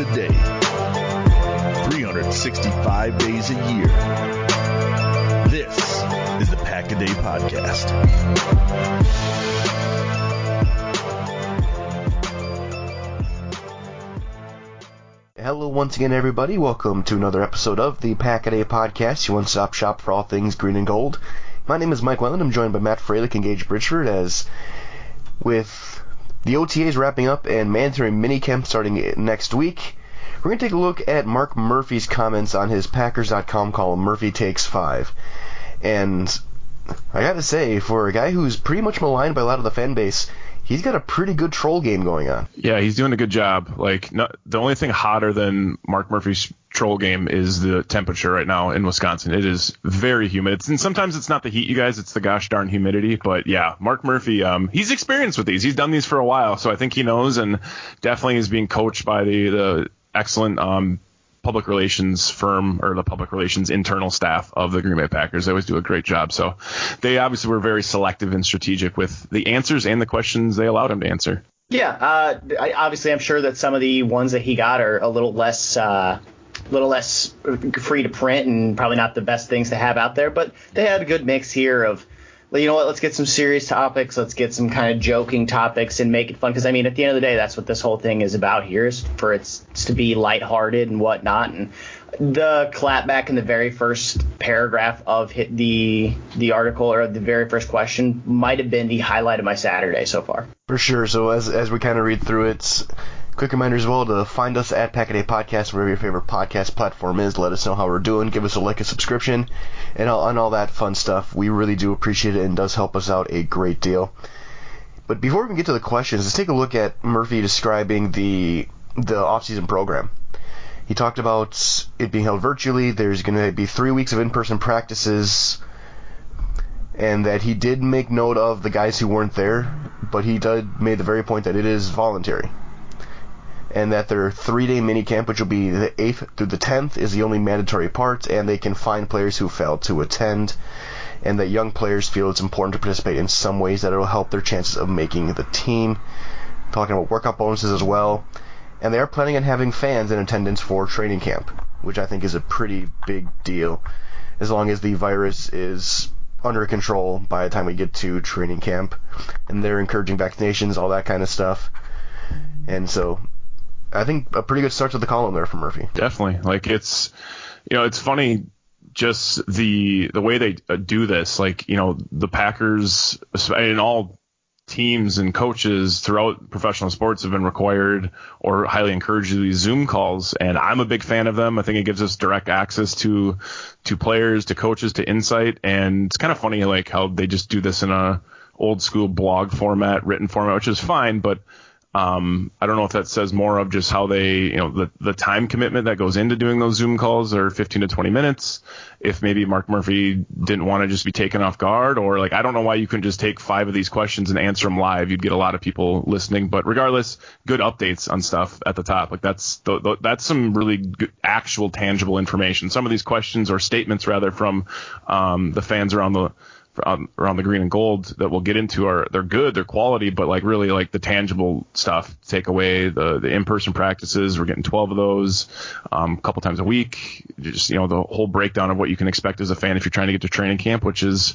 a day, 365 days a year. This is the Pack a Day Podcast. Hello once again, everybody. Welcome to another episode of the Pack a Day Podcast, your one-stop shop for all things green and gold. My name is Mike Welland. I'm joined by Matt Freilich and Gage Bridgeford as with the OTAs wrapping up and mandatory minicamp starting next week. We're going to take a look at Mark Murphy's comments on his Packers.com column, Murphy Takes Five. And I got to say, for a guy who's pretty much maligned by a lot of the fan base, he's got a pretty good troll game going on. Yeah, he's doing a good job. Like, no, the only thing hotter than Mark Murphy's troll game is the temperature right now in Wisconsin. It is very humid. It's, and sometimes it's not the heat, you guys. It's the gosh darn humidity. But yeah, Mark Murphy, um, he's experienced with these. He's done these for a while, so I think he knows, and definitely is being coached by the the excellent um, public relations firm or the public relations internal staff of the Green Bay Packers. They always do a great job. So they obviously were very selective and strategic with the answers and the questions they allowed him to answer. Yeah, uh, I, obviously, I'm sure that some of the ones that he got are a little less. Uh, little less free to print and probably not the best things to have out there, but they had a good mix here of you know what, let's get some serious topics, let's get some kind of joking topics and make it fun. Because I mean, at the end of the day, that's what this whole thing is about here is for it to be lighthearted and whatnot. And the clapback in the very first paragraph of the the article or the very first question might have been the highlight of my Saturday so far. For sure. So as as we kind of read through it, quick reminder as well to uh, find us at Pack a Podcast, wherever your favorite podcast platform is. Let us know how we're doing. Give us a like, a subscription, and all, and all that fun stuff. We really do appreciate it and does help us out a great deal. But before we get to the questions, let's take a look at Murphy describing the the offseason program. He talked about it being held virtually. There's going to be three weeks of in-person practices, and that he did make note of the guys who weren't there, but he did made the very point that it is voluntary and that their three-day mini camp, which will be the 8th through the 10th, is the only mandatory part, and they can find players who failed to attend, and that young players feel it's important to participate in some ways that it will help their chances of making the team. Talking about workout bonuses as well, and they are planning on having fans in attendance for training camp, which I think is a pretty big deal, as long as the virus is under control by the time we get to training camp, and they're encouraging vaccinations, all that kind of stuff. And so I think a pretty good start to the column there for Murphy. Definitely. Like it's, you know, it's funny just the the way they uh, do this. Like you know, the Packers and all teams and coaches throughout professional sports have been required or highly encouraged to these Zoom calls, and I'm a big fan of them. I think it gives us direct access to to players, to coaches, to insight, and it's kind of funny like how they just do this in a old school blog format, written format, which is fine, but um, I don't know if that says more of just how they, you know, the, the time commitment that goes into doing those Zoom calls are 15 to 20 minutes. If maybe Mark Murphy didn't want to just be taken off guard, or like, I don't know why you couldn't just take five of these questions and answer them live. You'd get a lot of people listening. But regardless, good updates on stuff at the top. Like that's the, the, that's some really good, actual tangible information. Some of these questions or statements rather from um, the fans around the um, around the green and gold that we'll get into are they're good, they're quality, but like really like the tangible stuff. Take away the the in person practices. We're getting 12 of those, um, a couple times a week. Just you know the whole breakdown of what you can expect as a fan if you're trying to get to training camp, which is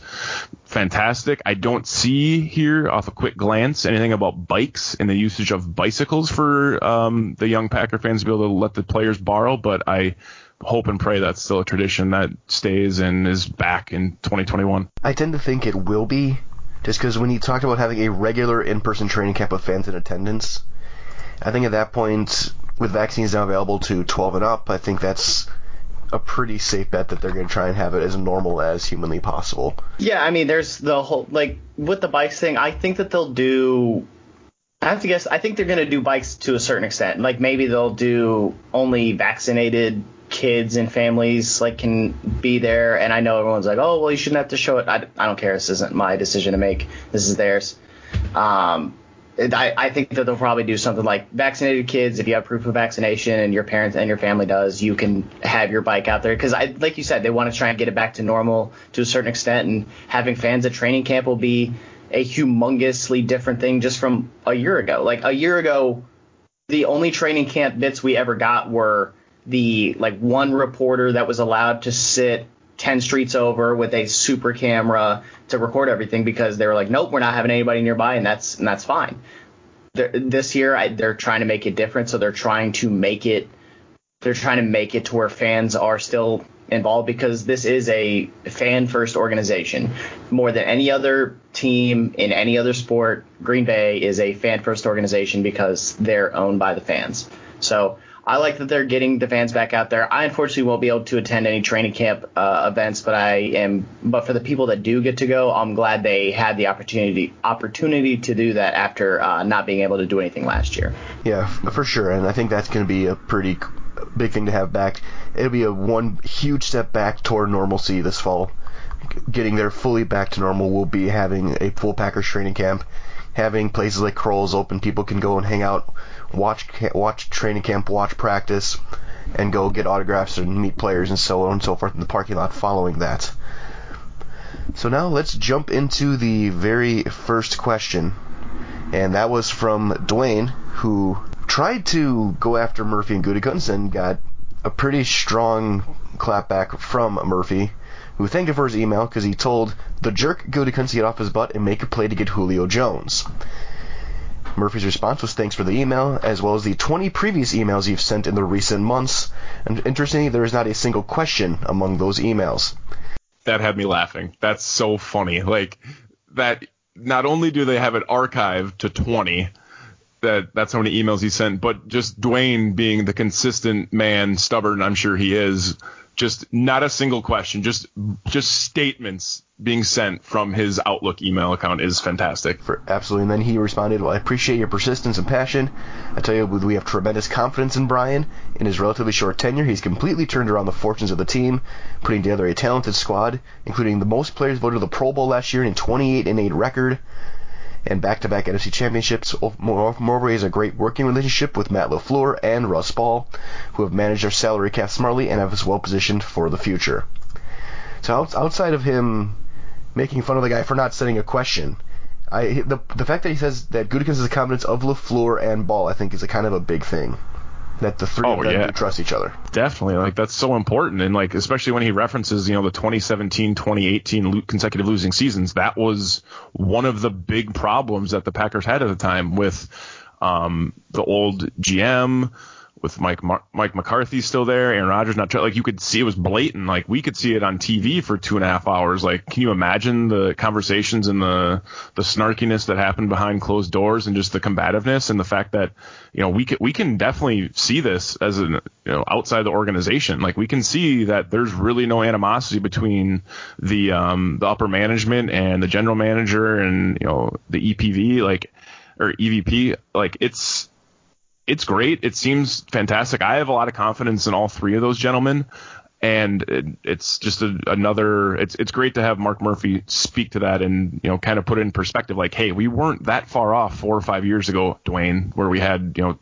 fantastic. I don't see here off a quick glance anything about bikes and the usage of bicycles for um, the young Packer fans to be able to let the players borrow, but I hope and pray that's still a tradition that stays and is back in 2021. I tend to think it will be, just because when you talked about having a regular in-person training camp with fans in attendance, I think at that point, with vaccines now available to 12 and up, I think that's a pretty safe bet that they're going to try and have it as normal as humanly possible. Yeah, I mean, there's the whole like with the bikes thing. I think that they'll do. I have to guess. I think they're going to do bikes to a certain extent. Like maybe they'll do only vaccinated kids and families like can be there and i know everyone's like oh well you shouldn't have to show it. I, I don't care. This isn't my decision to make. This is theirs. Um, I, I think that they'll probably do something like vaccinated kids if you have proof of vaccination and your parents and your family does you can have your bike out there. Because I like you said they want to try and get it back to normal to a certain extent and having fans at training camp will be a humongously different thing just from a year ago. Like a year ago the only training camp bits we ever got were the like one reporter that was allowed to sit 10 streets over with a super camera to record everything because they were like, nope, we're not having anybody nearby, and that's and that's fine. They're, this year, I, they're trying to make it different, so they're trying to make it they're trying to make it to where fans are still involved because this is a fan first organization. More than any other team in any other sport, Green Bay is a fan first organization because they're owned by the fans. So I like that they're getting the fans back out there. I unfortunately won't be able to attend any training camp uh, events, but I am. But for the people that do get to go, I'm glad they had the opportunity opportunity to do that after uh, not being able to do anything last year. Yeah, for sure, and I think that's going to be a pretty big thing to have back. It'll be a one huge step back toward normalcy this fall. Getting there fully back to normal will be having a full Packers training camp, having places like Kroll's open. People can go and hang out watch watch training camp, watch practice, and go get autographs and meet players and so on and so forth in the parking lot following that. So now let's jump into the very first question, and that was from Dwayne, who tried to go after Murphy and Gutekunst and got a pretty strong clapback from Murphy, who thanked him for his email because he told the jerk Gutekunst to get off his butt and make a play to get Julio Jones. Murphy's response was thanks for the email, as well as the 20 previous emails you've sent in the recent months. And interestingly, there is not a single question among those emails. That had me laughing. That's so funny. Like that. Not only do they have it archived to 20, that that's how many emails he sent, but just Dwayne being the consistent man, stubborn I'm sure he is, just not a single question, just just statements being sent from his Outlook email account is fantastic. For, absolutely. And then he responded, Well, I appreciate your persistence and passion. I tell you, we have tremendous confidence in Brian. In his relatively short tenure, he's completely turned around the fortunes of the team, putting together a talented squad, including the most players voted to the Pro Bowl last year in a 28 and 8 record and back-to-back NFC championships. Moreover, has a great working relationship with Matt LaFleur and Russ Ball, who have managed their salary cap smartly and have us well positioned for the future. So outside of him making fun of the guy for not sending a question, I the the fact that he says that Gutekunst is a combination of LaFleur and Ball, I think, is a kind of a big thing that the three oh, of them yeah. trust each other. Definitely, like that's so important, and like especially when he references, you know, the 2017, 2018 consecutive losing seasons. That was one of the big problems that the Packers had at the time with um, the old GM with Mike Mar- Mike McCarthy still there, Aaron Rodgers not like you could see it was blatant. Like we could see it on TV for two and a half hours. Like can you imagine the conversations and the the snarkiness that happened behind closed doors and just the combativeness and the fact that you know we can we can definitely see this as an you know outside the organization. Like we can see that there's really no animosity between the um the upper management and the general manager and you know the EPV like or EVP. Like it's it's great. It seems fantastic. I have a lot of confidence in all three of those gentlemen, and it, it's just a, another. It's it's great to have Mark Murphy speak to that and you know kind of put it in perspective. Like, hey, we weren't that far off four or five years ago, Dwayne, where we had you know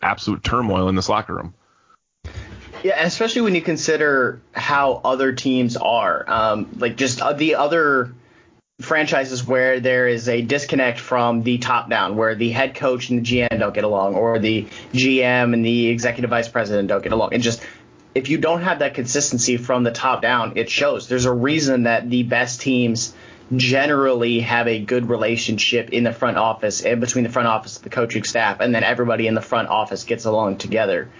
absolute turmoil in this locker room. Yeah, especially when you consider how other teams are. Um, like just uh, the other franchises where there is a disconnect from the top down, where the head coach and the GM don't get along, or the GM and the executive vice president don't get along. And just if you don't have that consistency from the top down, it shows. There's a reason that the best teams generally have a good relationship in the front office and between the front office the coaching staff, and then everybody in the front office gets along together.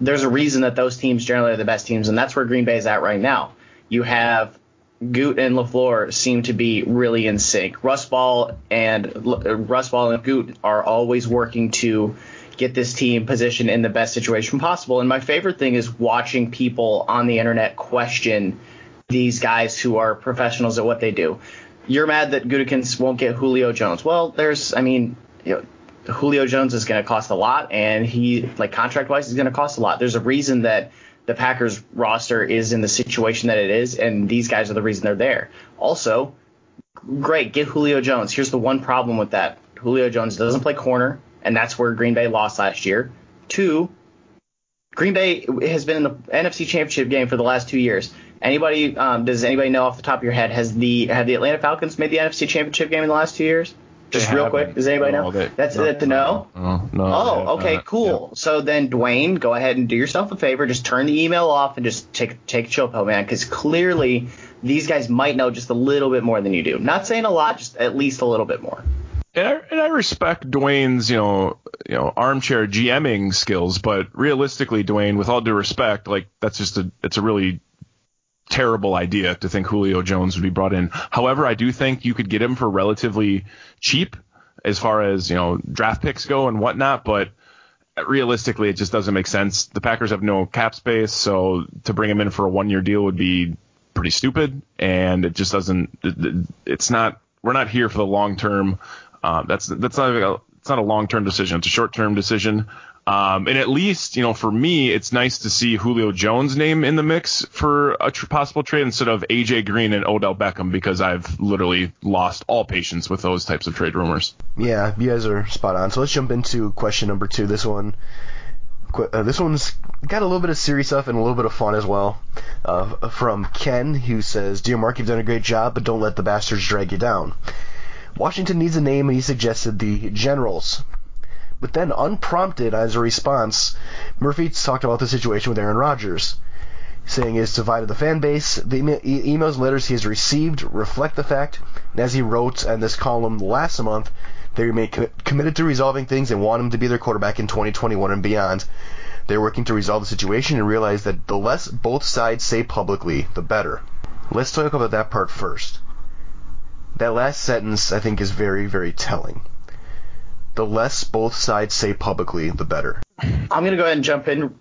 There's a reason that those teams generally are the best teams, and that's where Green Bay is at right now. You have Goot and LaFleur seem to be really in sync. Russ Ball and Russ Ball and Goot are always working to get this team positioned in the best situation possible. And my favorite thing is watching people on the internet question these guys who are professionals at what they do. You're mad that Gutekunst won't get Julio Jones. Well, there's, I mean, you know, Julio Jones is going to cost a lot, and he, like contract wise, is going to cost a lot. There's a reason that the Packers roster is in the situation that it is, and these guys are the reason they're there. Also, great, get Julio Jones. Here's the one problem with that Julio Jones doesn't play corner, and that's where Green Bay lost last year. Two, Green Bay has been in the NFC Championship game for the last two years. Anybody, um, does anybody know off the top of your head, has the have the Atlanta Falcons made the NFC Championship game in the last two years? Just They real quick, does anybody oh, know? they- That's no, it to know. Oh, no. Oh, okay, not. cool. So then, Dwayne, go ahead and do yourself a favor. Just turn the email off and just take take a chill pill, man. Because clearly, these guys might know just a little bit more than you do. Not saying a lot, just at least a little bit more. And I, and I respect Dwayne's, you know, you know, armchair GMing skills, but realistically, Dwayne, with all due respect, like that's just a, it's a really terrible idea to think Julio Jones would be brought in. However, I do think you could get him for relatively cheap as far as you know draft picks go and whatnot, but realistically, it just doesn't make sense. The Packers have no cap space, so to bring him in for a one-year deal would be pretty stupid, and it just doesn't. It's not. We're not here for the long term. Um, that's that's not a, it's not a long term decision. It's a short term decision. Um, and at least, you know, for me, it's nice to see Julio Jones' name in the mix for a tr- possible trade instead of AJ Green and Odell Beckham because I've literally lost all patience with those types of trade rumors. Yeah, you guys are spot on. So let's jump into question number two. This one, uh, this one's got a little bit of serious stuff and a little bit of fun as well. Uh, from Ken, who says, "Dear Mark, you've done a great job, but don't let the bastards drag you down." Washington needs a name, and he suggested the Generals. But then, unprompted as a response, Murphy talked about the situation with Aaron Rodgers, saying it's divided the fan base. The e- emails and letters he has received reflect the fact, and as he wrote in this column last month, they remain co- committed to resolving things and want him to be their quarterback in 2021 and beyond. They're working to resolve the situation and realize that the less both sides say publicly, the better. Let's talk about that part first. That last sentence, I think, is very, very telling. The less both sides say publicly, the better. I'm gonna go ahead and jump in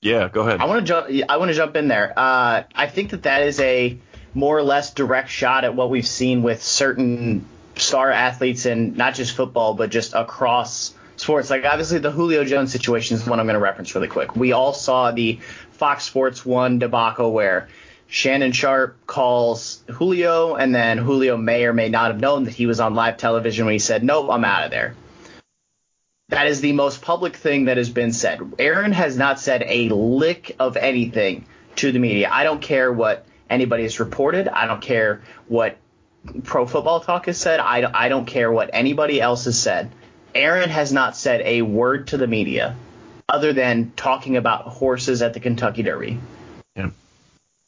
Yeah, go ahead. I want to jump. I want to jump in there. Uh, I think that that is a more or less direct shot at what we've seen with certain star athletes in not just football but just across sports. Like obviously the Julio Jones situation is one I'm going to reference really quick. We all saw the Fox Sports One debacle where Shannon Sharpe calls Julio, and then Julio may or may not have known that he was on live television when he said, "Nope, I'm out of there." That is the most public thing that has been said. Aaron has not said a lick of anything to the media. I don't care what anybody has reported. I don't care what Pro Football Talk has said. I, I don't care what anybody else has said. Aaron has not said a word to the media other than talking about horses at the Kentucky Derby. yeah.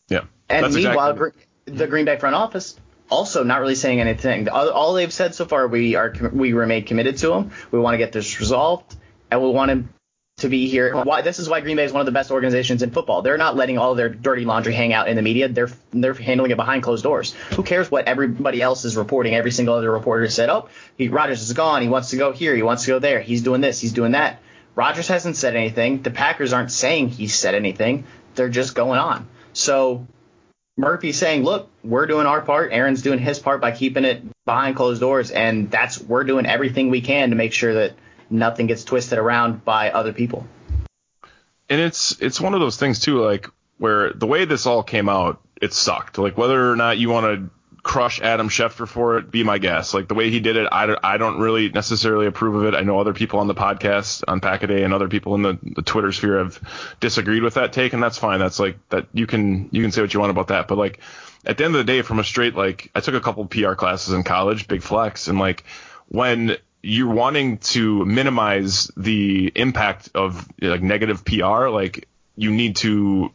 Yeah. And That's meanwhile, exactly- the Green Bay front office also not really saying anything. All, they've said so far, we are we remain committed to him. We want to get this resolved, and we want him to be here. Why this is why Green Bay is one of the best organizations in football. They're not letting all their dirty laundry hang out in the media. They're they're handling it behind closed doors. Who cares what everybody else is reporting? Every single other reporter said, "Oh, he, Rodgers is gone. He wants to go here. He wants to go there. He's doing this. He's doing that." Rodgers hasn't said anything. The Packers aren't saying he said anything. They're just going on. So Murphy's saying, look, we're doing our part. Aaron's doing his part by keeping it behind closed doors, and that's we're doing everything we can to make sure that nothing gets twisted around by other people. and it's it's one of those things too, like where the way this all came out, it sucked. Like whether or not you want to crush Adam Schefter for it, be my guest. Like the way he did it, I I don't really necessarily approve of it. I know other people on the podcast on Packaday and other people in the, the Twitter sphere have disagreed with that take, and that's fine. That's like that you can you can say what you want about that, but like at the end of the day, from a straight like I took a couple PR classes in college, big flex, and like when you're wanting to minimize the impact of like negative PR, like you need to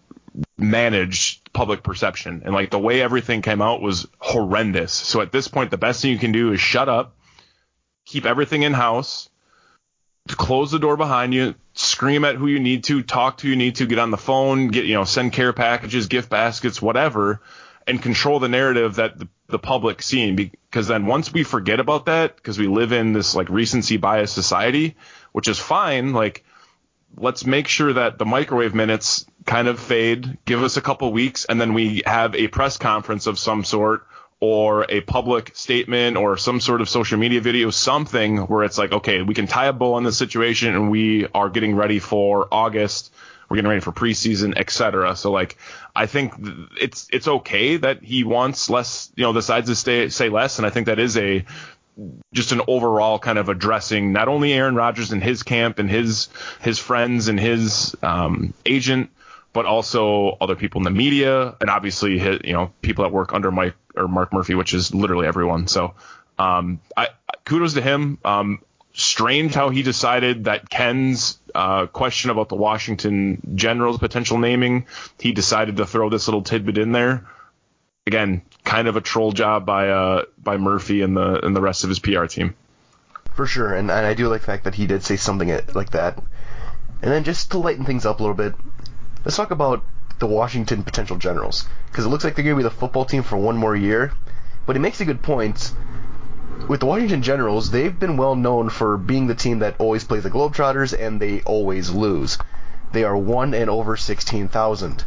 manage public perception. And like the way everything came out was horrendous. So at this point, the best thing you can do is shut up, keep everything in house, close the door behind you, scream at who you need to, talk to who you need to, get on the phone, get, you know, send care packages, gift baskets, whatever, and control the narrative that the, the public seeing. Because then once we forget about that, because we live in this like recency bias society, which is fine, like, let's make sure that the microwave minutes kind of fade, give us a couple weeks, and then we have a press conference of some sort or a public statement or some sort of social media video, something where it's like, okay, we can tie a bow on this situation and we are getting ready for August. We're getting ready for preseason, et cetera. So like, I think it's it's okay that he wants less, you know, the sides to stay say less, and I think that is a just an overall kind of addressing not only Aaron Rodgers and his camp and his his friends and his um, agent, but also other people in the media and obviously his, you know people that work under Mike or Mark Murphy, which is literally everyone. So Um, I, kudos to him. Um, strange how he decided that Ken's uh, question about the Washington Generals potential naming, he decided to throw this little tidbit in there. Again, kind of a troll job by uh, by Murphy and the and the rest of his PR team. For sure, and, and I do like the fact that he did say something like that. And then just to lighten things up a little bit, let's talk about the Washington potential Generals because it looks like they're going to be the football team for one more year. But he makes a good point with the Washington Generals, they've been well known for being the team that always plays the Globetrotters and they always lose. They are 1 and over 16,000.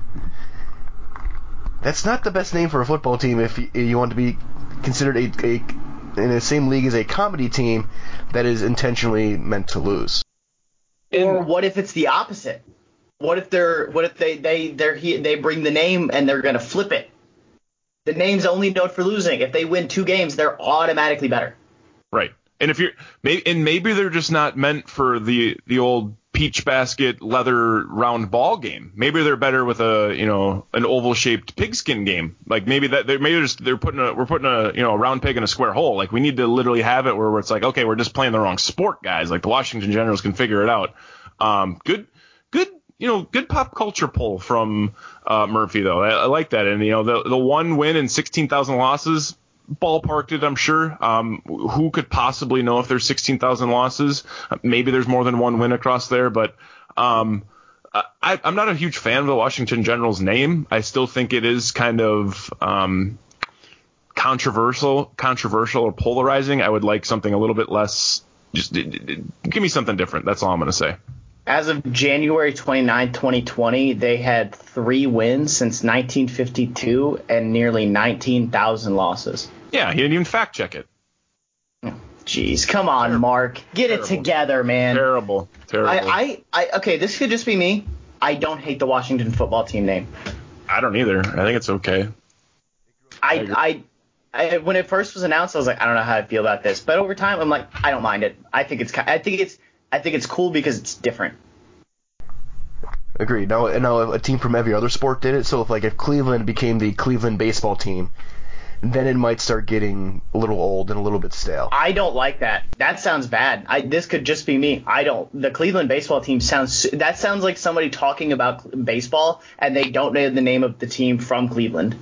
That's not the best name for a football team if you want to be considered a, a in the same league as a comedy team that is intentionally meant to lose. Or what if it's the opposite? What if they're what if they they they're they bring the name and they're gonna flip it? The name's only known for losing. If they win two games, they're automatically better. Right. And if you're maybe and maybe they're just not meant for the the old peach basket leather round ball game. Maybe they're better with a you know an oval shaped pigskin game. Like maybe that they're maybe they're, just, they're putting a we're putting a you know a round peg in a square hole. Like we need to literally have it where, it's like okay we're just playing the wrong sport guys. Like the Washington Generals can figure it out. Um, good you know, good pop culture pull from uh, Murphy though. I, I, like that, and you know, the the one win and sixteen thousand losses, ballparked it. I'm sure. Um, who could possibly know if there's sixteen thousand losses? Maybe there's more than one win across there, but um, I, am not a huge fan of the Washington Generals name. I still think it is kind of um, controversial, controversial or polarizing. I would like something a little bit less. Just give me something different. That's all I'm going to say. As of January 29, 2020, they had three wins since 1952 and nearly 19,000 losses. Yeah, he didn't even fact check it. Jeez, come on, terrible. Mark. Get terrible. it together, man. Terrible. Terrible. I, I, I, okay, this could just be me. I don't hate the Washington football team name. I don't either. I think it's okay. I, I, I, when it first was announced, I was like, I don't know how I feel about this. But over time, I'm like, I don't mind it. I think it's, I think it's I think it's cool because it's different. Agreed. Now, now a team from every other sport did it. So if like if Cleveland became the Cleveland baseball team, then it might start getting a little old and a little bit stale. I don't like that. That sounds bad. I this could just be me. I don't. The Cleveland baseball team sounds that sounds like somebody talking about baseball and they don't know the name of the team from Cleveland.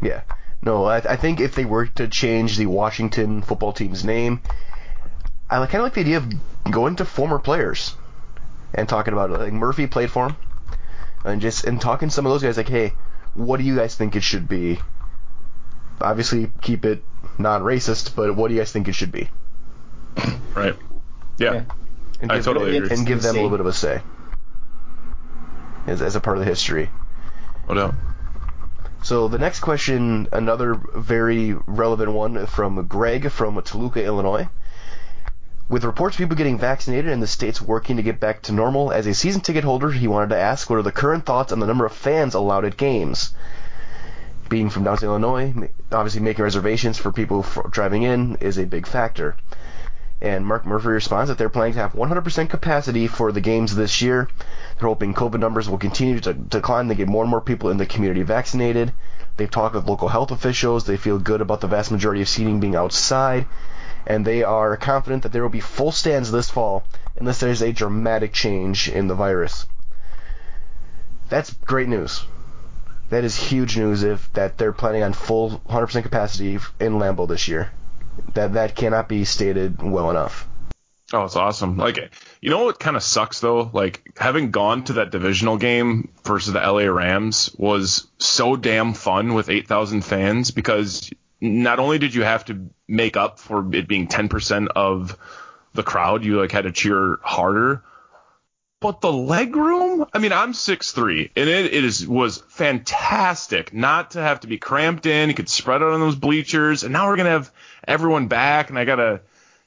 Yeah. No, I, I think if they were to change the Washington football team's name, I kind of like the idea of going to former players and talking about it. Like Murphy played for him, and just and talking to some of those guys like, hey, what do you guys think it should be? Obviously, keep it non-racist, but what do you guys think it should be? Right. Yeah. yeah. And I totally agree. And give them a little bit of a say as, as a part of the history. Oh no. So the next question, another very relevant one from Greg from Toluca, Illinois. With reports of people getting vaccinated and the states working to get back to normal, as a season ticket holder, he wanted to ask what are the current thoughts on the number of fans allowed at games. Being from downstate Illinois, obviously making reservations for people driving in is a big factor. And Mark Murphy responds that they're planning to have 100% capacity for the games this year. They're hoping COVID numbers will continue to decline. They get more and more people in the community vaccinated. They've talked with local health officials. They feel good about the vast majority of seating being outside and they are confident that there will be full stands this fall unless there's a dramatic change in the virus. That's great news. That is huge news if that they're planning on full 100% capacity in Lambeau this year. That that cannot be stated well enough. Oh, it's awesome. Like, you know what kind of sucks though? Like, having gone to that divisional game versus the LA Rams was so damn fun with 8,000 fans because not only did you have to make up for it being 10% of the crowd, you like had to cheer harder. But the leg room, I mean, I'm 6'3", and it, it is was fantastic not to have to be cramped in. You could spread out on those bleachers, and now we're gonna have everyone back, and I gotta,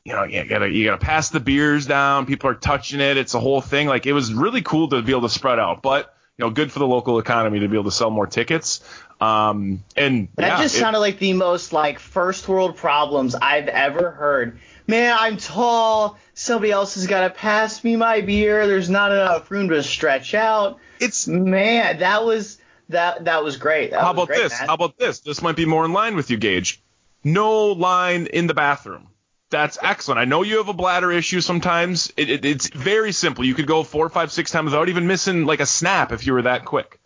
you know, you gotta you gotta pass the beers down. People are touching it. It's a whole thing. Like it was really cool to be able to spread out, but you know, good for the local economy to be able to sell more tickets. Um, and that yeah, just it, sounded like the most like first world problems I've ever heard. Man, I'm tall. Somebody else has got to pass me my beer. There's not enough room to stretch out. It's man, that was that that was great. That how was about great, this? Man. How about this? This might be more in line with you, Gage. no line in the bathroom. That's excellent. I know you have a bladder issue sometimes. It, it, it's very simple. You could go four, five, six times without even missing like a snap if you were that quick.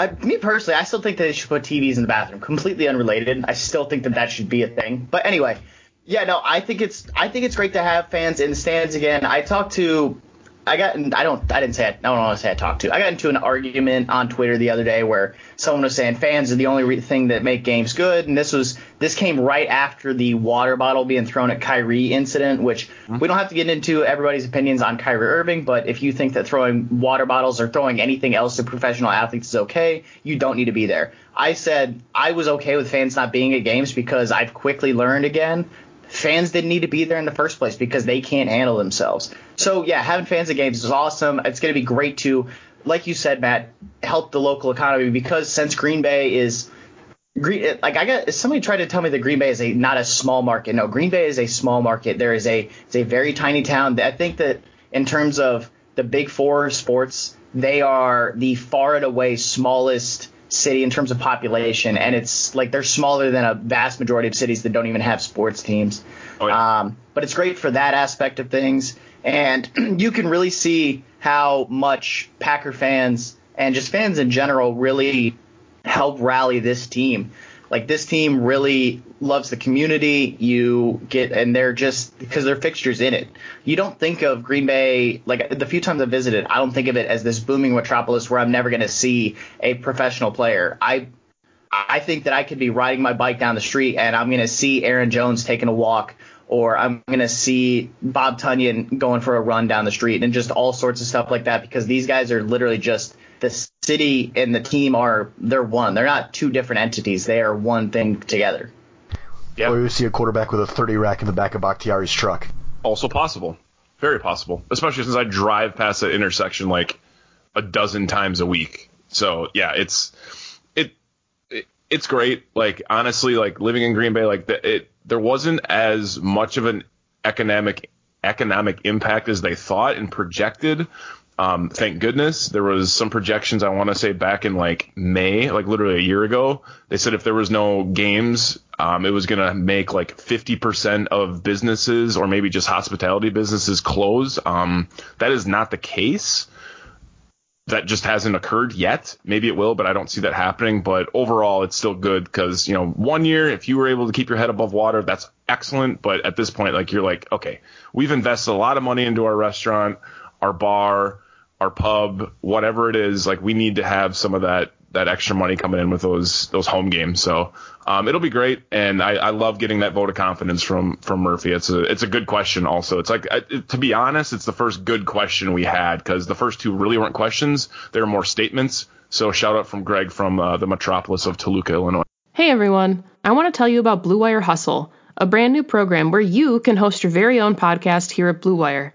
I, me personally, I still think that they should put TVs in the bathroom. Completely unrelated. I still think that that should be a thing. But anyway, yeah, no, I think it's I think it's great to have fans in the stands again. I talked to I got I don't I didn't say I, I don't want to say I talked to. I got into an argument on Twitter the other day where someone was saying fans are the only re- thing that make games good, and this was this came right after the water bottle being thrown at Kyrie incident, which mm-hmm. we don't have to get into everybody's opinions on Kyrie Irving, but if you think that throwing water bottles or throwing anything else to professional athletes is okay, you don't need to be there. I said I was okay with fans not being at games because I've quickly learned again fans didn't need to be there in the first place because they can't handle themselves. So yeah, having fans at games is awesome. It's going to be great to, like you said, Matt, help the local economy because since Green Bay is Green, like I got somebody tried to tell me that Green Bay is a not a small market. No, Green Bay is a small market. There is a it's a very tiny town. I think that in terms of the big four sports, they are the far and away smallest city in terms of population, and it's like they're smaller than a vast majority of cities that don't even have sports teams. Oh, yeah. um, but it's great for that aspect of things, and you can really see how much Packer fans and just fans in general really help rally this team like this team really loves the community. You get and they're just because they're fixtures in it. You don't think of Green Bay like the few times I visited, I don't think of it as this booming metropolis where I'm never going to see a professional player. I I think that I could be riding my bike down the street and I'm going to see Aaron Jones taking a walk or I'm going to see Bob Tonyan going for a run down the street and just all sorts of stuff like that because these guys are literally just the city and the team are they're one. They're not two different entities. They are one thing together. Yeah. Or you see a quarterback with a 30 rack in the back of Bakhtiari's truck. Also possible. Very possible. Especially since I drive past that intersection like a dozen times a week. So yeah, it's it, it it's great. Like honestly, like living in Green Bay, like the, it there wasn't as much of an economic economic impact as they thought and projected um, thank goodness there was some projections I want to say back in like May, like literally a year ago. They said if there was no games, um, it was to make like 50% of businesses or maybe just hospitality businesses close. Um, that is not the case. That just hasn't occurred yet. Maybe it will, but I don't see that happening. But overall, it's still good because, you know, one year, if you were able to keep your head above water, that's excellent. But at this point, like, you're like, okay, we've invested a lot of money into our restaurant, our bar, our pub, whatever it is, like we need to have some of that that extra money coming in with those those home games. So um, it'll be great, and I, I love getting that vote of confidence from from Murphy. It's a it's a good question. Also, it's like to be honest, it's the first good question we had because the first two really weren't questions; they were more statements. So shout out from Greg from uh, the metropolis of Toluca, Illinois. Hey everyone, I want to tell you about Blue Wire Hustle, a brand new program where you can host your very own podcast here at Blue Wire.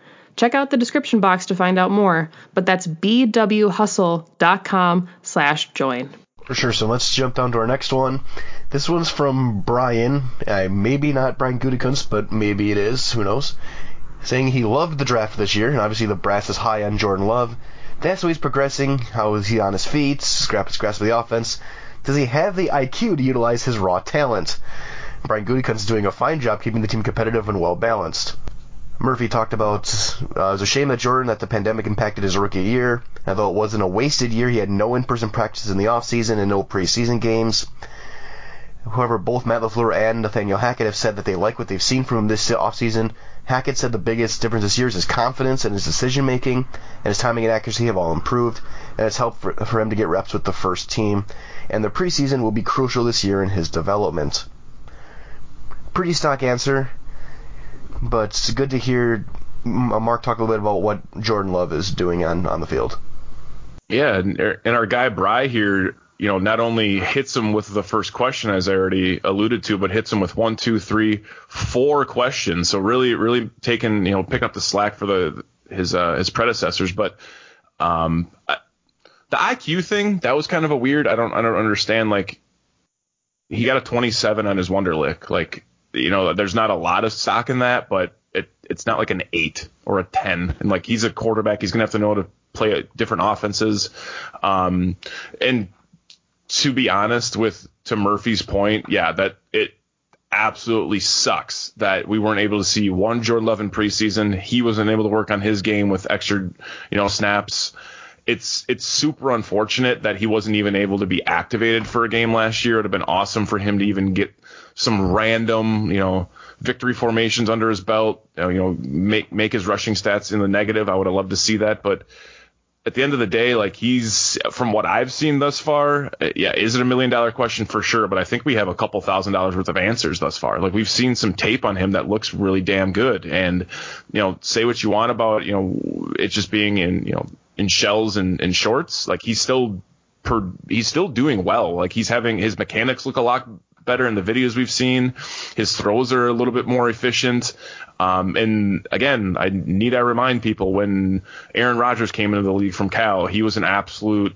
Check out the description box to find out more, but that's bwhustle.com slash join. For sure. So let's jump down to our next one. This one's from Brian. Uh, maybe not Brian Gutekunst, but maybe it is. Who knows? Saying he loved the draft this year, and obviously the brass is high on Jordan Love. That's how he's progressing. How is he on his feet? Scrap his grasp of the offense. Does he have the IQ to utilize his raw talent? Brian Gutekunst is doing a fine job keeping the team competitive and well balanced. Murphy talked about uh, it was a shame that Jordan that the pandemic impacted his rookie year. Although it wasn't a wasted year, he had no in-person practices in the offseason and no preseason games. However, both Matt LaFleur and Nathaniel Hackett have said that they like what they've seen from him this offseason Hackett said the biggest difference this year is his confidence and his decision making and his timing and accuracy have all improved, and it's helped for, for him to get reps with the first team. And the preseason will be crucial this year in his development. Pretty stock answer, but it's good to hear Mark talk a little bit about what Jordan Love is doing on, on the field. Yeah, and, our guy Bry here you know, not only hits him with the first question, as I already alluded to, but hits him with one, two, three, four questions. So really, really taking, you know, pick up the slack for the his uh, his predecessors. But um, the IQ thing that was kind of a weird. I don't I don't understand. Like he got a 27 on his Wonderlic. Like you know, there's not a lot of stock in that, but it it's not like an eight or a 10. And like he's a quarterback, he's gonna have to know how to play different offenses. Um, and to be honest with to Murphy's point, yeah, that it absolutely sucks that we weren't able to see one Jordan Love in preseason. He wasn't able to work on his game with extra, you know, snaps. It's it's super unfortunate that he wasn't even able to be activated for a game last year. It would have been awesome for him to even get some random, you know, victory formations under his belt. You know, make make his rushing stats in the negative. I would have loved to see that, but at the end of the day, like he's from what I've seen thus far, uh, yeah, is it a million dollar question for sure? But I think we have a couple thousand dollars worth of answers thus far. Like we've seen some tape on him that looks really damn good. And you know, say what you want about you know it just being in you know in shells and, and shorts, like he's still per he's still doing well. Like he's having his mechanics look a lot better in the videos we've seen. His throws are a little bit more efficient. Um, and again, I need to remind people when Aaron Rodgers came into the league from Cal, he was an absolute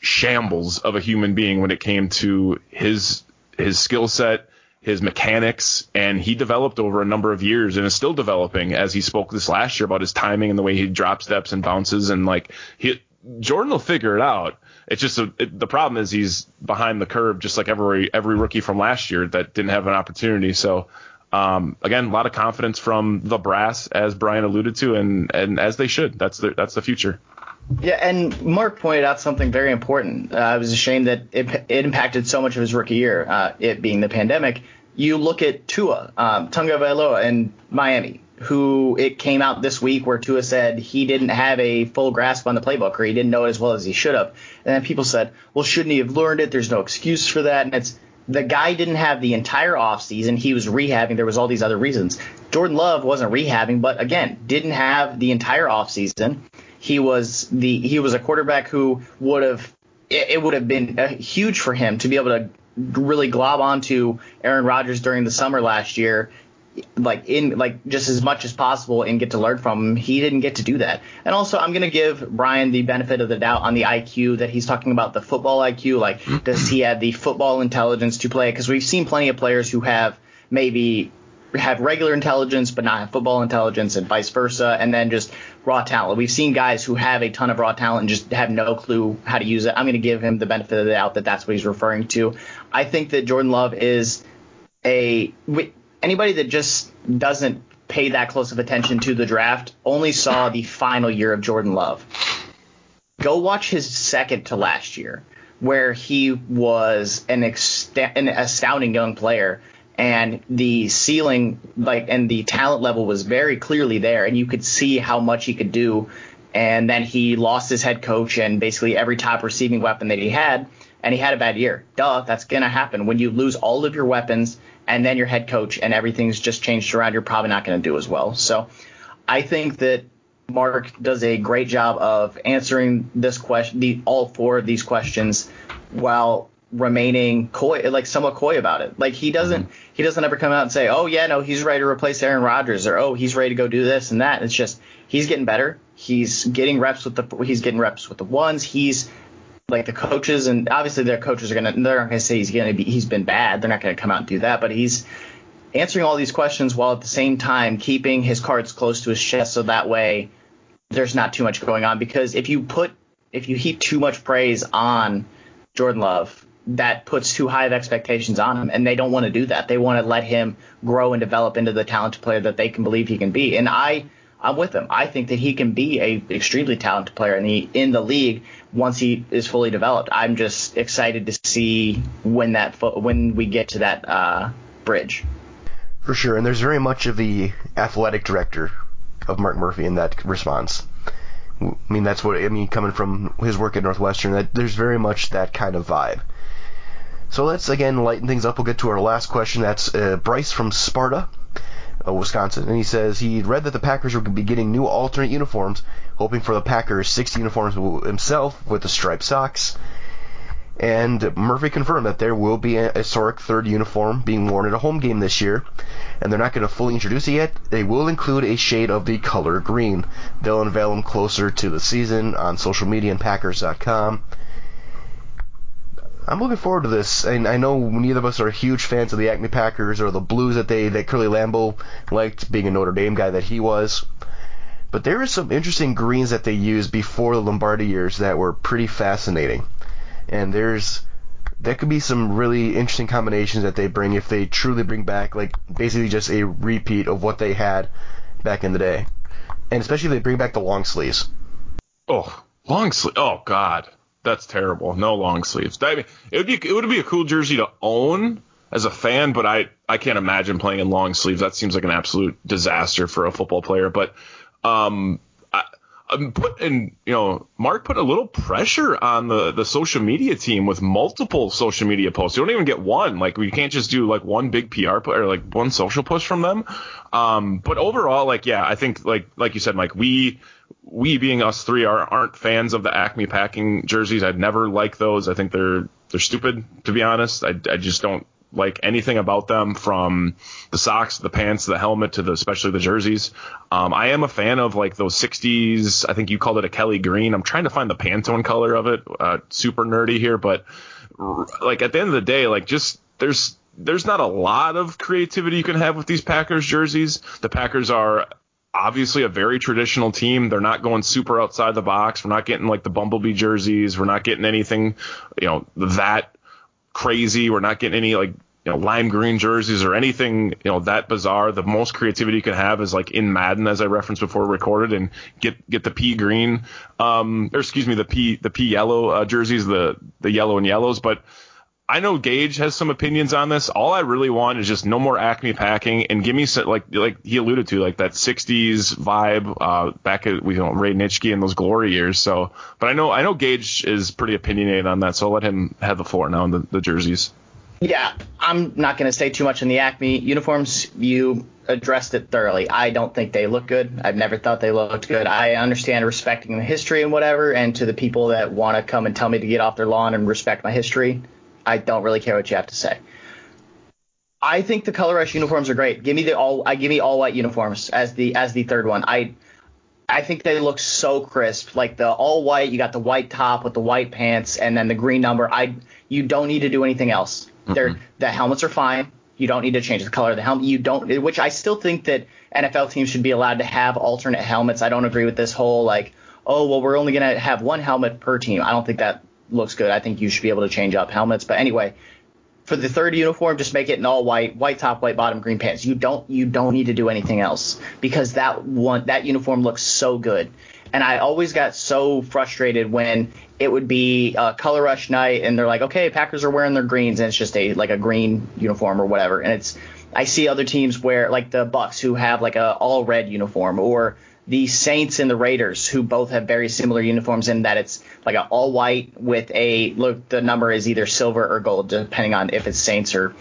shambles of a human being when it came to his his skill set, his mechanics, and he developed over a number of years and is still developing. As he spoke this last year about his timing and the way he drop steps and bounces, and like he Jordan will figure it out. It's just a, it, the problem is he's behind the curve, just like every every rookie from last year that didn't have an opportunity. So um, again, a lot of confidence from the brass, as Brian alluded to, and and as they should. That's the that's the future. Yeah, and Mark pointed out something very important. Uh, I was ashamed that it, it impacted so much of his rookie year, uh, it being the pandemic. You look at Tua, um, Tagovailoa and Miami, who it came out this week where Tua said he didn't have a full grasp on the playbook or he didn't know it as well as he should have. And then people said, well, shouldn't he have learned it? There's no excuse for that. And it's the guy didn't have the entire offseason. He was rehabbing. There was all these other reasons. Jordan Love wasn't rehabbing, but again, didn't have the entire offseason. He was the he was a quarterback who would have it, it would have been uh, huge for him to be able to really glob onto Aaron Rodgers during the summer last year like in like just as much as possible and get to learn from him. He didn't get to do that. And also I'm gonna give Brian the benefit of the doubt on the IQ that he's talking about the football IQ. Like mm-hmm. does he have the football intelligence to play? Because we've seen plenty of players who have maybe have regular intelligence but not have football intelligence and vice versa and then just raw talent. We've seen guys who have a ton of raw talent and just have no clue how to use it. I'm going to give him the benefit of the doubt that that's what he's referring to. I think that Jordan Love is a anybody that just doesn't pay that close of attention to the draft only saw the final year of Jordan Love. Go watch his second to last year, where he was an, an astounding young player, and the ceiling, like, and the talent level was very clearly there, and you could see how much he could do. And then he lost his head coach and basically every top receiving weapon that he had, and he had a bad year. Duh, that's gonna happen when you lose all of your weapons and then your head coach and everything's just changed around, you're probably not going to do as well. So I think that Mark does a great job of answering this question, the, all four of these questions, while remaining coy, like somewhat coy about it. Like he doesn't, mm-hmm. he doesn't ever come out and say, "Oh yeah, no, he's ready to replace Aaron Rodgers," or "Oh, he's ready to go do this and that." It's just he's getting better. He's getting reps with the, he's getting reps with the ones. He's like the coaches and obviously their coaches are gonna they're not gonna say he's gonna be he's been bad. They're not gonna come out and do that, but he's answering all these questions while at the same time keeping his cards close to his chest so that way there's not too much going on. Because if you put if you heap too much praise on Jordan Love, that puts too high of expectations on him, and they don't want to do that. They want to let him grow and develop into the talented player that they can believe he can be. And I I'm with him. I think that he can be a extremely talented player in the in the league once he is fully developed. I'm just excited to see when that when we get to that uh, bridge. For sure, and there's very much of the athletic director of Mark Murphy in that response. I mean, that's what I mean coming from his work at Northwestern. That there's very much that kind of vibe. So let's again lighten things up. We'll get to our last question. That's uh, Bryce from Sparta, uh, Wisconsin, and he says he read that the Packers would be getting new alternate uniforms, hoping for the Packers 60 uniforms himself with the striped socks. And Murphy confirmed that there will be a historic third uniform being worn at a home game this year, and they're not going to fully introduce it yet. They will include a shade of the color green. They'll unveil them closer to the season on social media and Packers.com. I'm looking forward to this, and I know neither of us are huge fans of the Acme Packers or the blues that they that Curly Lambeau liked, being a Notre Dame guy that he was. But there are some interesting greens that they used before the Lombardi years that were pretty fascinating, and there's that could be some really interesting combinations that they bring if they truly bring back like basically just a repeat of what they had back in the day, and especially if they bring back the long sleeves. Oh, long sleeve! Oh God, that's terrible. No long sleeves. I mean, it would be it would be a cool jersey to own as a fan, but I I can't imagine playing in long sleeves. That seems like an absolute disaster for a football player. But um, I, I'm putting you know Mark put a little pressure on the the social media team with multiple social media posts. You don't even get one. Like we can't just do like one big PR put or like one social push from them. Um, but overall, like yeah, I think like like you said, Mike, we we being us three are aren't fans of the Acme packing jerseys. I'd never like those. I think they're they're stupid to be honest. I, I just don't like anything about them from the socks, the pants, the helmet to the especially the jerseys. Um, I am a fan of like those 60s. I think you called it a Kelly green. I'm trying to find the Pantone color of it. Uh, super nerdy here, but like at the end of the day, like just there's there's not a lot of creativity you can have with these Packers jerseys. The Packers are obviously a very traditional team. They're not going super outside the box. We're not getting like the Bumblebee jerseys. We're not getting anything, you know, that crazy. We're not getting any like you know lime green jerseys or anything you know that bizarre. The most creativity you can have is like in Madden, as I referenced before, recorded and get get the pea green, um, or excuse me, the pea the pea yellow uh, jerseys, the the yellow and yellows, but. I know Gage has some opinions on this. All I really want is just no more Acme packing and give me some, like like he alluded to like that 60s vibe uh, back at you know Ray Nitschke and those glory years. So, but I know I know Gage is pretty opinionated on that. So I'll let him have the floor now on the, the jerseys. Yeah, I'm not going to say too much on the Acme uniforms. You addressed it thoroughly. I don't think they look good. I've never thought they looked good. I understand respecting the history and whatever, and to the people that want to come and tell me to get off their lawn and respect my history, I don't really care what you have to say. I think the color rush uniforms are great. Give me the all I give me all white uniforms as the as the third one. I I think they look so crisp. Like the all white, you got the white top with the white pants and then the green number. I you don't need to do anything else. Mm-hmm. They're the helmets are fine. You don't need to change the color of the helmet. You don't which I still think that NFL teams should be allowed to have alternate helmets. I don't agree with this whole like, oh well we're only gonna have one helmet per team. I don't think that looks good. I think you should be able to change up helmets. But anyway, for the third uniform, just make it in all white, white top, white bottom, green pants. You don't you don't need to do anything else because that one that uniform looks so good. And I always got so frustrated when it would be a color rush night and they're like, okay, Packers are wearing their greens and it's just a like a green uniform or whatever. And it's I see other teams wear like the Bucks who have like a all red uniform or the Saints and the Raiders, who both have very similar uniforms in that it's like an all white with a look. The number is either silver or gold, depending on if it's Saints or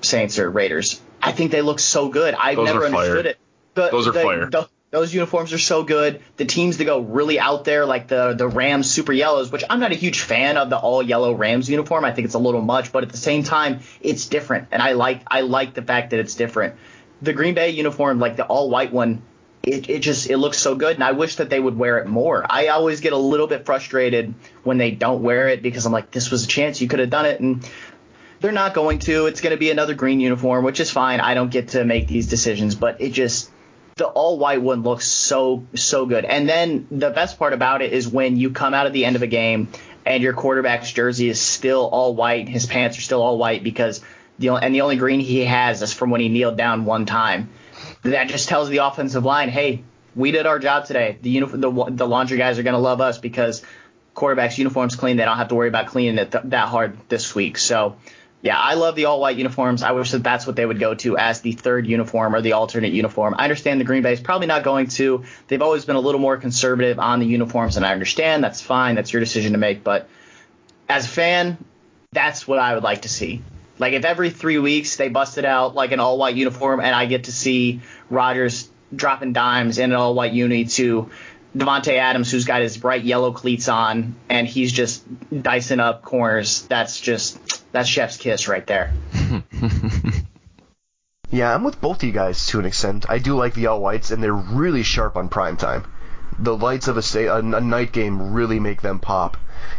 Saints or Raiders. I think they look so good. I've Those never understood it. The, Those are the- fire. the- those uniforms are so good. The teams that go really out there, like the the Rams Super Yellows, which I'm not a huge fan of the all yellow Rams uniform. I think it's a little much, but at the same time, it's different, and I like I like the fact that it's different. The Green Bay uniform, like the all white one, it, it just it looks so good and I wish that they would wear it more. I always get a little bit frustrated when they don't wear it because I'm like this was a chance you could have done it and they're not going to. It's going to be another green uniform, which is fine. I don't get to make these decisions, but it just the all white one looks so so good. And then the best part about it is when you come out at the end of a game and your quarterback's jersey is still all white, his pants are still all white because the and the only green he has is from when he kneeled down one time. That just tells the offensive line, hey, we did our job today. The the, the laundry guys are going to love us because quarterback's uniform's clean. They don't have to worry about cleaning it th- that hard this week. So Yeah, I love the all white uniforms. I wish that that's what they would go to as the third uniform or the alternate uniform. I understand the Green Bay is probably not going to. They've always been a little more conservative on the uniforms, and I understand that's fine. That's your decision to make. But as a fan, that's what I would like to see. Like if every three weeks they busted out like an all white uniform and I get to see Rodgers dropping dimes in an all white uni to Davante Adams, who's got his bright yellow cleats on, and he's just dicing up corners. That's just that's chef's kiss right there. yeah, I'm with both of you guys to an extent. I do like the all whites, and they're really sharp on prime time. The lights of a, a night game really make them pop.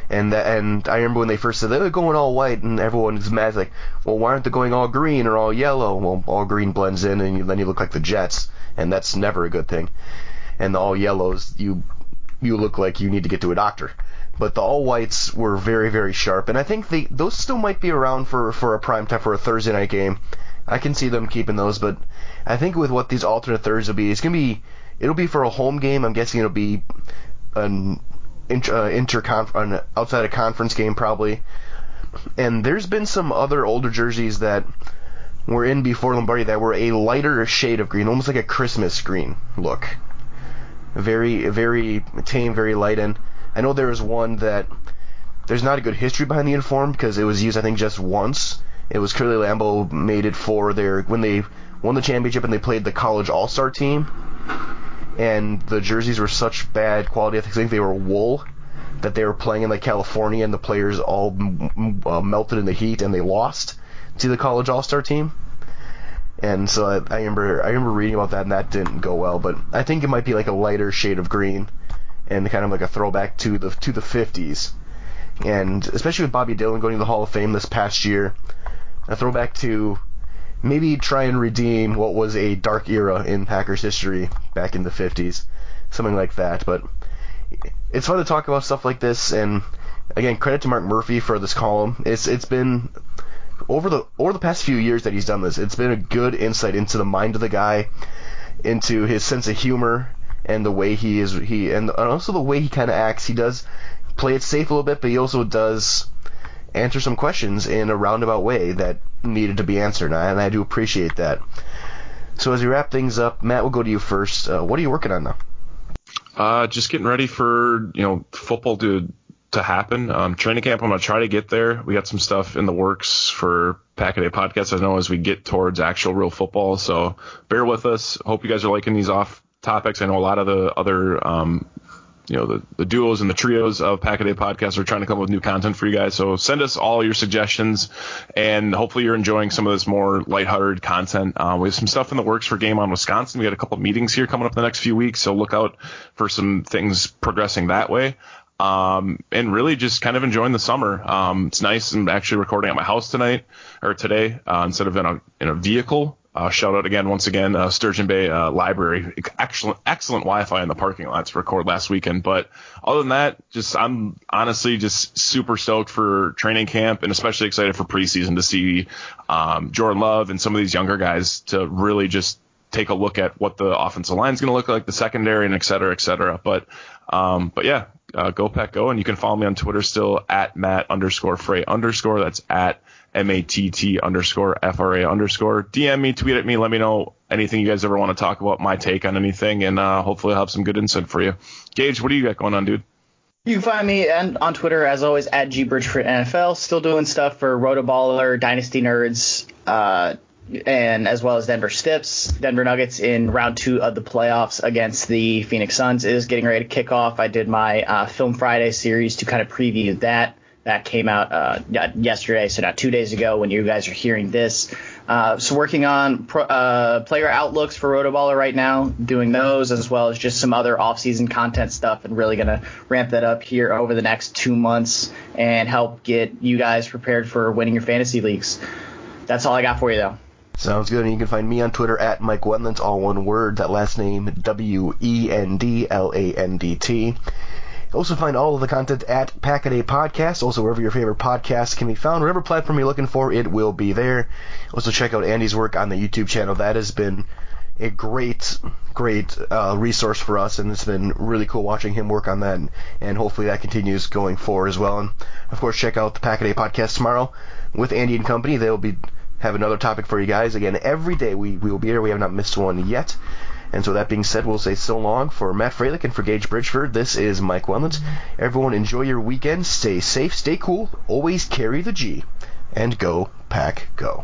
And that, and I remember when they first said they were going all white, and everyone was mad. Like, well, why aren't they going all green or all yellow? Well, all green blends in, and you, then you look like the Jets, and that's never a good thing and the all yellows, you you look like you need to get to a doctor. But the all whites were very very sharp, and I think they those still might be around for for a prime time for a Thursday night game. I can see them keeping those, but I think with what these alternate thirds will be, it's gonna be it'll be for a home game. I'm guessing it'll be an inter, uh, an outside of conference game probably. And there's been some other older jerseys that were in before Lombardi that were a lighter shade of green, almost like a Christmas green look very very tame, very light. And I know there was one that there's not a good history behind the uniform because it was used I think just once. It was Curly Lambeau made it for their when they won the championship and they played the college all star team. And the jerseys were such bad quality. I think they were wool that they were playing in like California and the players all uh, melted in the heat and they lost to the college all star team. And so I, I remember I remember reading about that and that didn't go well, but I think it might be like a lighter shade of green and kind of like a throwback to the to the 50s. And especially with Bobby Dillon going to the Hall of Fame this past year, a throwback to maybe try and redeem what was a dark era in Packers history back in the 50s, something like that. But it's fun to talk about stuff like this, and again, credit to Mark Murphy for this column. It's it's been over the over the past few years that he's done this, it's been a good insight into the mind of the guy, into his sense of humor and the way he is he and also the way he kind of acts. He does play it safe a little bit, but he also does answer some questions in a roundabout way that needed to be answered, and I, and I do appreciate that. So as we wrap things up, Matt, we'll go to you first. Uh, what are you working on now? Uh, just getting ready for you know football to to happen. Um, training camp, I'm to try to get there. We got some stuff in the works for Pack a Day podcast. I know as we get towards actual real football. So bear with us. Hope you guys are liking these off topics. I know a lot of the other, um, you know, the, the duos and the trios of Pack a Day podcast are trying to come up with new content for you guys. So send us all your suggestions and hopefully you're enjoying some of this more lighthearted content. Uh, we have some stuff in the works for Game on Wisconsin. We got a couple meetings here coming up in the next few weeks. So look out for some things progressing that way um, and really just kind of enjoying the summer. Um, it's nice. I'm actually recording at my house tonight or today uh, instead of in a in a vehicle. Uh, shout out again, once again, uh, Sturgeon Bay uh, Library. Excellent, excellent Wi-Fi in the parking lot to record last weekend. But other than that, just I'm honestly just super stoked for training camp and especially excited for preseason to see um, Jordan Love and some of these younger guys to really just take a look at what the offensive line is going to look like, the secondary, and et cetera, et cetera. But um, but yeah, uh, go pack go, and you can follow me on Twitter still at Matt underscore Frey underscore. That's at M A T T underscore F R A underscore. DM me, tweet at me, let me know anything you guys ever want to talk about, my take on anything, and uh, hopefully I'll have some good insight for you. Gage, what do you got going on, dude? You can find me and on Twitter as always at GBridgeford NFL. Still doing stuff for Rotoballer, Dynasty Nerds, uh, and as well as Denver Stiffs. Denver Nuggets in round two of the playoffs against the Phoenix Suns is getting ready to kick off. I did my uh, Film Friday series to kind of preview that. That came out uh, yesterday, so not two days ago when you guys are hearing this. Uh, so working on pro, uh, player outlooks for Rotoballer right now, doing those as well as just some other off-season content stuff, and really gonna ramp that up here over the next two months and help get you guys prepared for winning your fantasy leagues. That's all I got for you though. Sounds good. And you can find me on Twitter at Mike Wendlandt, all one word. That last name W E N D L A N D T. Also find all of the content at Packaday Podcast. Also wherever your favorite podcast can be found, whatever platform you're looking for, it will be there. Also check out Andy's work on the YouTube channel. That has been a great, great uh, resource for us, and it's been really cool watching him work on that, and, and hopefully that continues going forward as well. And of course, check out the Pack a podcast tomorrow with Andy and company. They'll be have another topic for you guys. Again, every day we, we will be here. We have not missed one yet. And so that being said, we'll say so long for Matt Fralick and for Gage Bridgeford. This is Mike Wendlandt. Everyone enjoy your weekend. Stay safe, stay cool, always carry the G, and go, pack, go.